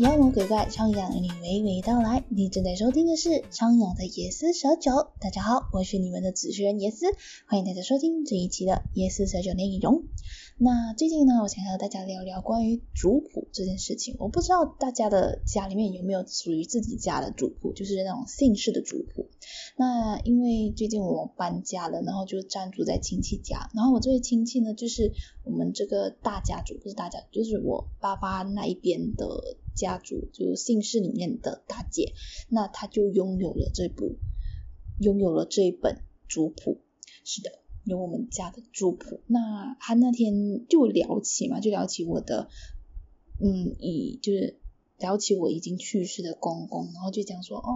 妖魔鬼怪，苍阳与你娓娓道来。你正在收听的是苍阳的夜思小九。大家好，我是你们的主持人夜思，欢迎大家收听这一期的夜思小九内容。那最近呢，我想和大家聊聊关于族谱这件事情。我不知道大家的家里面有没有属于自己家的族谱，就是那种姓氏的族谱。那因为最近我搬家了，然后就暂住在亲戚家。然后我这位亲戚呢，就是我们这个大家族，不是大家，就是我爸爸那一边的家族，就姓氏里面的大姐。那她就拥有了这部，拥有了这一本族谱。是的。有我们家的族谱，那她那天就聊起嘛，就聊起我的，嗯，以就是聊起我已经去世的公公，然后就讲说，哦，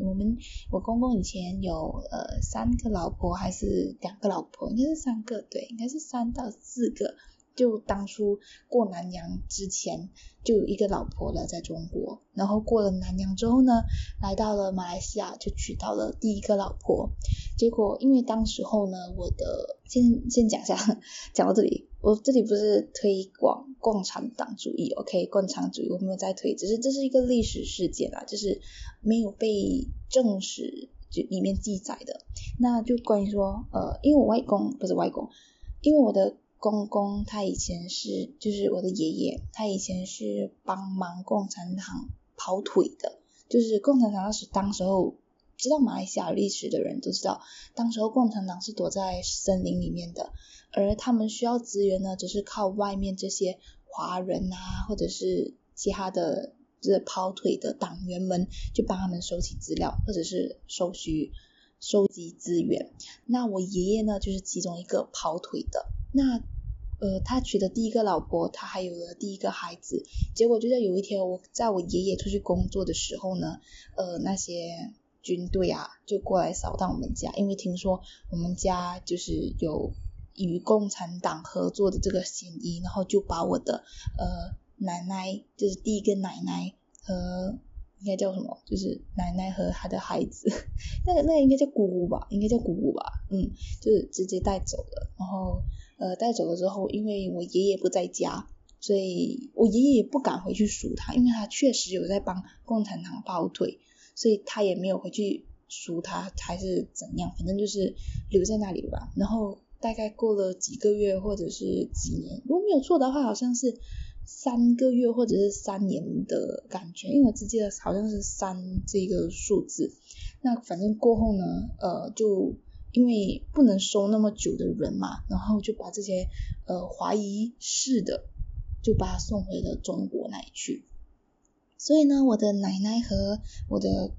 我们我公公以前有呃三个老婆还是两个老婆，应该是三个，对，应该是三到四个。就当初过南洋之前就有一个老婆了，在中国，然后过了南洋之后呢，来到了马来西亚就娶到了第一个老婆，结果因为当时候呢，我的先先讲一下，讲到这里，我这里不是推广共产党主义，OK，共产主义我没有在推，只是这是一个历史事件啦，就是没有被证实就里面记载的，那就关于说呃，因为我外公不是外公，因为我的。公公他以前是，就是我的爷爷，他以前是帮忙共产党跑腿的，就是共产党当时当时候知道马来西亚历史的人都知道，当时候共产党是躲在森林里面的，而他们需要资源呢，只是靠外面这些华人啊，或者是其他的这跑腿的党员们，就帮他们收集资料，或者是收集收集资源。那我爷爷呢，就是其中一个跑腿的，那。呃，他娶的第一个老婆，他还有了第一个孩子，结果就在有一天，我在我爷爷出去工作的时候呢，呃，那些军队啊就过来扫荡我们家，因为听说我们家就是有与共产党合作的这个嫌疑，然后就把我的呃奶奶，就是第一个奶奶和应该叫什么，就是奶奶和她的孩子，那个那个应该叫姑姑吧，应该叫姑姑吧，嗯，就是直接带走了，然后。呃，带走了之后，因为我爷爷不在家，所以我爷爷也不敢回去赎他，因为他确实有在帮共产党跑腿，所以他也没有回去赎他，还是怎样，反正就是留在那里吧。然后大概过了几个月或者是几年，如果没有错的话，好像是三个月或者是三年的感觉，因为我只记得好像是三这个数字。那反正过后呢，呃，就。因为不能收那么久的人嘛，然后就把这些呃怀疑是的，就把他送回了中国那里去。所以呢，我的奶奶和我的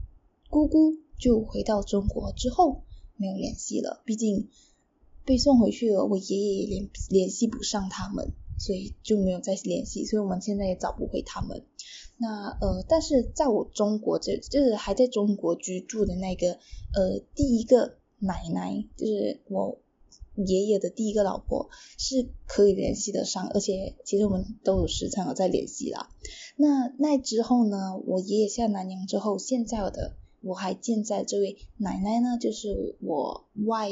姑姑就回到中国之后没有联系了，毕竟被送回去了，我爷爷也联联系不上他们，所以就没有再联系。所以我们现在也找不回他们。那呃，但是在我中国这就是还在中国居住的那个呃第一个。奶奶就是我爷爷的第一个老婆，是可以联系得上，而且其实我们都有时常有在联系啦。那那之后呢，我爷爷下南洋之后，现在的我还健在这位奶奶呢，就是我外，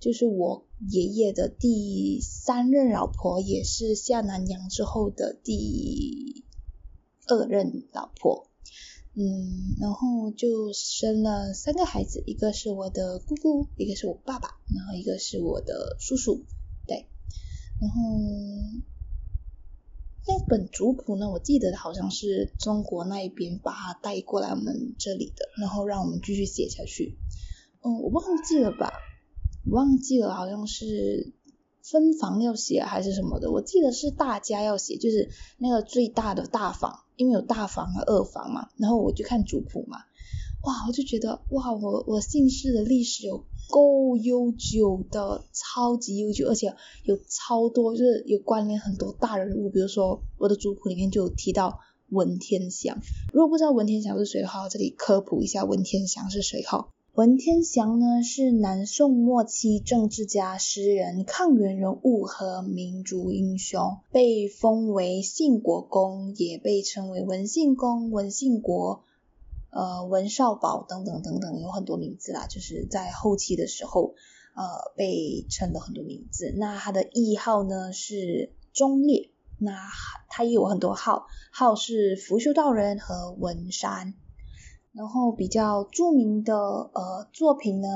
就是我爷爷的第三任老婆，也是下南洋之后的第二任老婆。嗯，然后就生了三个孩子，一个是我的姑姑，一个是我爸爸，然后一个是我的叔叔，对。然后那本族谱呢，我记得好像是中国那一边把它带过来我们这里的，然后让我们继续写下去。嗯，我忘记了吧？忘记了，好像是分房要写还是什么的？我记得是大家要写，就是那个最大的大房。因为有大房和二房嘛，然后我就看族谱嘛，哇，我就觉得哇，我我姓氏的历史有够悠久的，超级悠久，而且有超多就是有关联很多大人物，比如说我的族谱里面就有提到文天祥，如果不知道文天祥是谁的话，这里科普一下文天祥是谁哈。文天祥呢是南宋末期政治家、诗人、抗元人物和民族英雄，被封为信国公，也被称为文信公、文信国、呃文少保等等等等，有很多名字啦。就是在后期的时候，呃被称了很多名字。那他的谥号呢是忠烈，那他也有很多号，号是福修道人和文山。然后比较著名的呃作品呢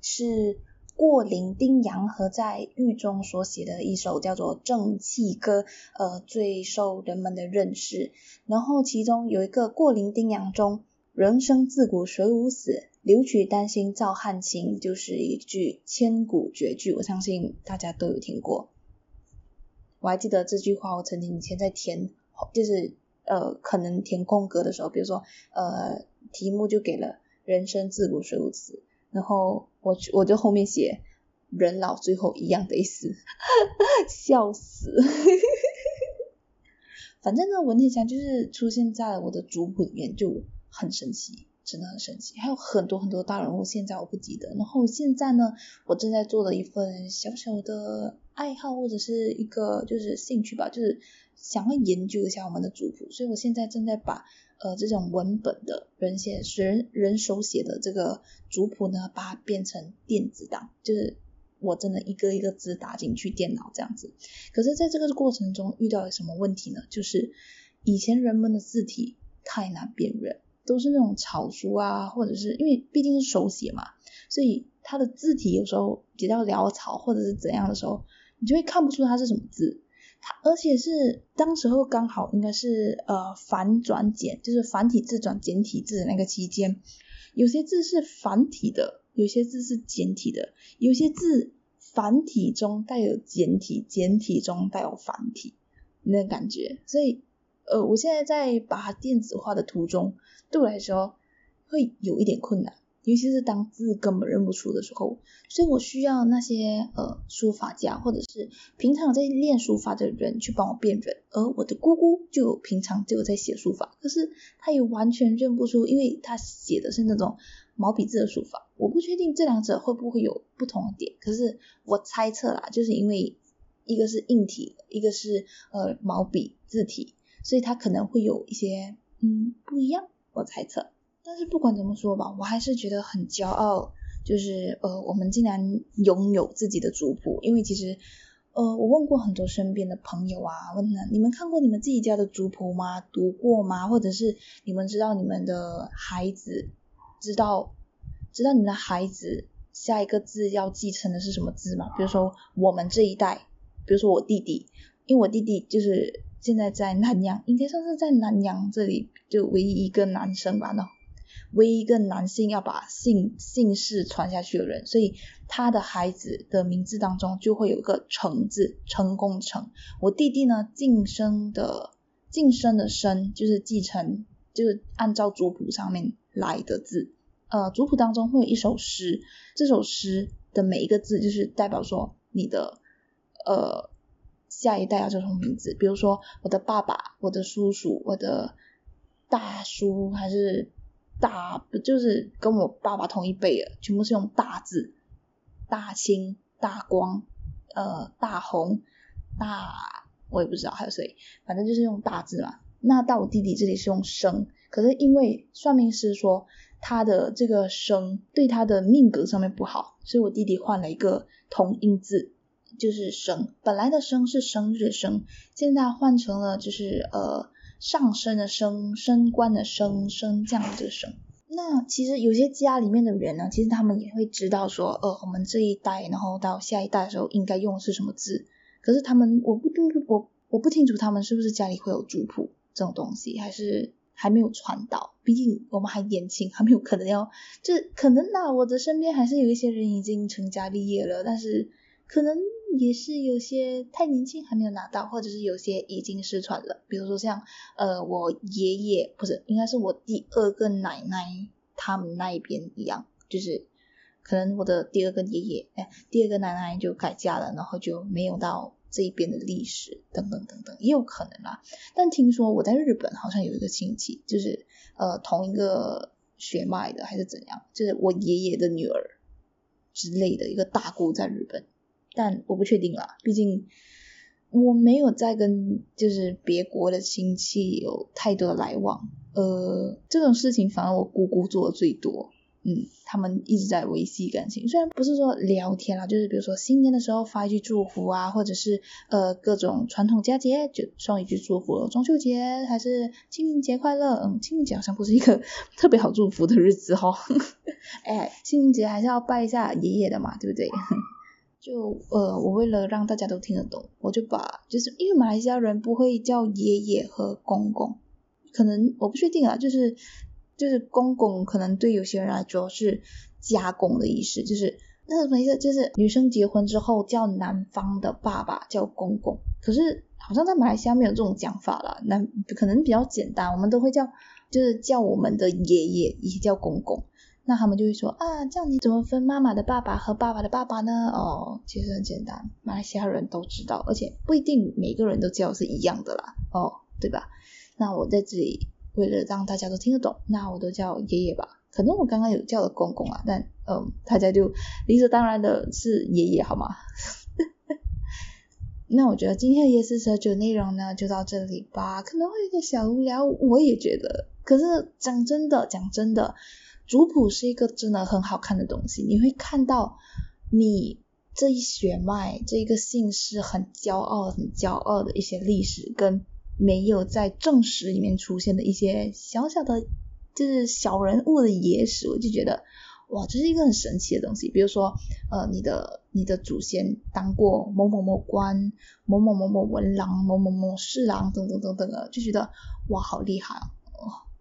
是过林丁洋和在狱中所写的一首叫做《正气歌》，呃最受人们的认识。然后其中有一个过林丁洋中，人生自古谁无死，留取丹心照汗青，就是一句千古绝句，我相信大家都有听过。我还记得这句话，我曾经以前在填，就是呃可能填空格的时候，比如说呃。题目就给了“人生自古谁无死”，然后我我就后面写“人老最后一样的意思”，笑死。反正呢，文天祥就是出现在我的族谱里面，就很神奇，真的很神奇。还有很多很多大人物，现在我不记得。然后现在呢，我正在做的一份小小的爱好或者是一个就是兴趣吧，就是想要研究一下我们的族谱，所以我现在正在把。呃，这种文本的人写人人手写的这个族谱呢，把它变成电子档，就是我真的一个一个字打进去电脑这样子。可是，在这个过程中遇到了什么问题呢？就是以前人们的字体太难辨认，都是那种草书啊，或者是因为毕竟是手写嘛，所以它的字体有时候比较潦草，或者是怎样的时候，你就会看不出它是什么字。而且是当时候刚好应该是呃繁转简，就是繁体字转简体字的那个期间，有些字是繁体的，有些字是简体的，有些字繁体中带有简体，简体中带有繁体，那感觉。所以呃，我现在在把它电子化的途中，对我来说会有一点困难。尤其是当字根本认不出的时候，所以我需要那些呃书法家或者是平常在练书法的人去帮我辨认。而我的姑姑就平常就有在写书法，可是她也完全认不出，因为她写的是那种毛笔字的书法。我不确定这两者会不会有不同的点，可是我猜测啦，就是因为一个是硬体，一个是呃毛笔字体，所以它可能会有一些嗯不一样。我猜测。但是不管怎么说吧，我还是觉得很骄傲，就是呃，我们竟然拥有自己的族谱。因为其实呃，我问过很多身边的朋友啊，问了你们看过你们自己家的族谱吗？读过吗？或者是你们知道你们的孩子知道知道你们的孩子下一个字要继承的是什么字吗？比如说我们这一代，比如说我弟弟，因为我弟弟就是现在在南阳，应该算是在南阳这里就唯一一个男生吧，那。唯一一个男性要把姓姓氏传下去的人，所以他的孩子的名字当中就会有一个成字，成功成。我弟弟呢，晋升的晋升的升就是继承，就是按照族谱上面来的字。呃，族谱当中会有一首诗，这首诗的每一个字就是代表说你的呃下一代要叫什么名字。比如说我的爸爸、我的叔叔、我的大叔还是。大不就是跟我爸爸同一辈的，全部是用大字，大清、大光、呃大红、大我也不知道还有谁，反正就是用大字嘛。那到我弟弟这里是用生，可是因为算命师说他的这个生对他的命格上面不好，所以我弟弟换了一个同音字，就是生。本来的生是生日生，现在换成了就是呃。上升的升，升官的升，升降的升。那其实有些家里面的人呢，其实他们也会知道说，呃，我们这一代，然后到下一代的时候应该用的是什么字。可是他们，我不清楚，我我不清楚他们是不是家里会有族谱这种东西，还是还没有传导。毕竟我们还年轻，还没有可能要，就可能呐，我的身边还是有一些人已经成家立业了，但是可能。也是有些太年轻还没有拿到，或者是有些已经失传了。比如说像呃我爷爷不是，应该是我第二个奶奶他们那一边一样，就是可能我的第二个爷爷哎第二个奶奶就改嫁了，然后就没有到这一边的历史等等等等，也有可能啦。但听说我在日本好像有一个亲戚，就是呃同一个血脉的还是怎样，就是我爷爷的女儿之类的一个大姑在日本。但我不确定啦，毕竟我没有在跟就是别国的亲戚有太多的来往，呃，这种事情反而我姑姑做的最多，嗯，他们一直在维系感情，虽然不是说聊天啦，就是比如说新年的时候发一句祝福啊，或者是呃各种传统佳节就送一句祝福，中秋节还是清明节快乐，嗯，清明节好像不是一个特别好祝福的日子哈，哎，清明节还是要拜一下爷爷的嘛，对不对？就呃，我为了让大家都听得懂，我就把就是因为马来西亚人不会叫爷爷和公公，可能我不确定啊，就是就是公公可能对有些人来说是加工的意思，就是那什么意思？就是女生结婚之后叫男方的爸爸叫公公，可是好像在马来西亚没有这种讲法了，那可能比较简单，我们都会叫就是叫我们的爷爷也叫公公。那他们就会说啊，这样你怎么分妈妈的爸爸和爸爸的爸爸呢？哦，其实很简单，马来西亚人都知道，而且不一定每个人都叫是一样的啦，哦，对吧？那我在这里为了让大家都听得懂，那我都叫爷爷吧。可能我刚刚有叫了公公啊，但嗯，大家就理所当然的是爷爷好吗？那我觉得今天的夜思蛇酒内容呢就到这里吧，可能会有点小无聊，我也觉得。可是讲真的，讲真的。族谱是一个真的很好看的东西，你会看到你这一血脉、这一个姓氏很骄傲、很骄傲的一些历史，跟没有在正史里面出现的一些小小的，就是小人物的野史，我就觉得哇，这是一个很神奇的东西。比如说，呃，你的你的祖先当过某某某官、某某某某文郎、某某某侍郎等等等等的，就觉得哇，好厉害哦。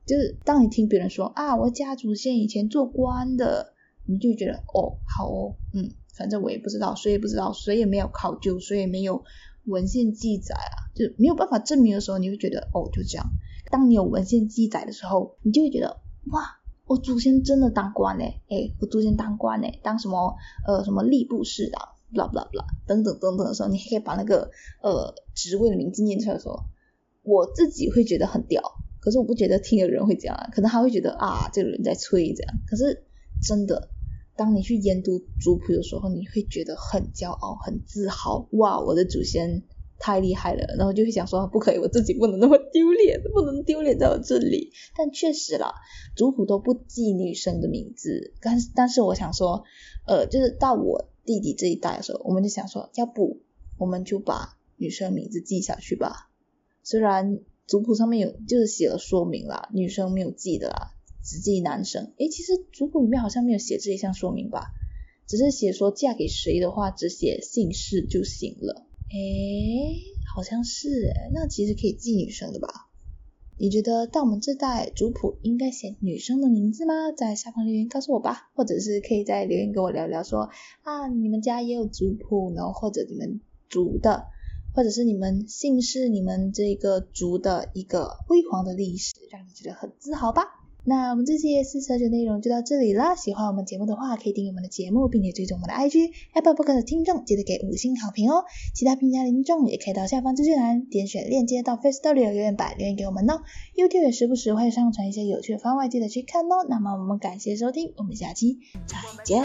就是当你听别人说啊，我家祖先以前做官的，你就觉得哦，好哦，嗯，反正我也不知道，谁也不知道，谁也没有考究，谁也没有文献记载啊，就没有办法证明的时候，你会觉得哦，就这样。当你有文献记载的时候，你就会觉得哇，我祖先真的当官嘞，哎，我祖先当官嘞，当什么呃什么吏部侍郎，blah blah blah 等等等等的时候，你可以把那个呃职位的名字念出来，说我自己会觉得很屌。可是我不觉得听的人会这样，可能他会觉得啊，这个人在吹这样。可是真的，当你去研读族谱的时候，你会觉得很骄傲、很自豪。哇，我的祖先太厉害了，然后就会想说，不可以，我自己不能那么丢脸，不能丢脸在我这里。但确实啦，族谱都不记女生的名字，但是但是我想说，呃，就是到我弟弟这一代的时候，我们就想说，要不我们就把女生名字记下去吧，虽然。族谱上面有就是写了说明啦，女生没有记的啦，只记男生。诶，其实族谱里面好像没有写这一项说明吧，只是写说嫁给谁的话，只写姓氏就行了。诶，好像是诶，那其实可以记女生的吧？你觉得到我们这代族谱应该写女生的名字吗？在下方留言告诉我吧，或者是可以在留言跟我聊聊说啊，你们家也有族谱，然后或者你们族的。或者是你们姓氏、你们这个族的一个辉煌的历史，让你觉得很自豪吧？那我们这期四十九内容就到这里了。喜欢我们节目的话，可以订阅我们的节目，并且追踪我们的 IG。Apple Podcast 的听众记得给五星好评哦。其他平台的听众也可以到下方资讯栏点选链接到 Facebook 留言板留言给我们哦。YouTube 也时不时会上传一些有趣的番外，记得去看哦。那么我们感谢收听，我们下期再见。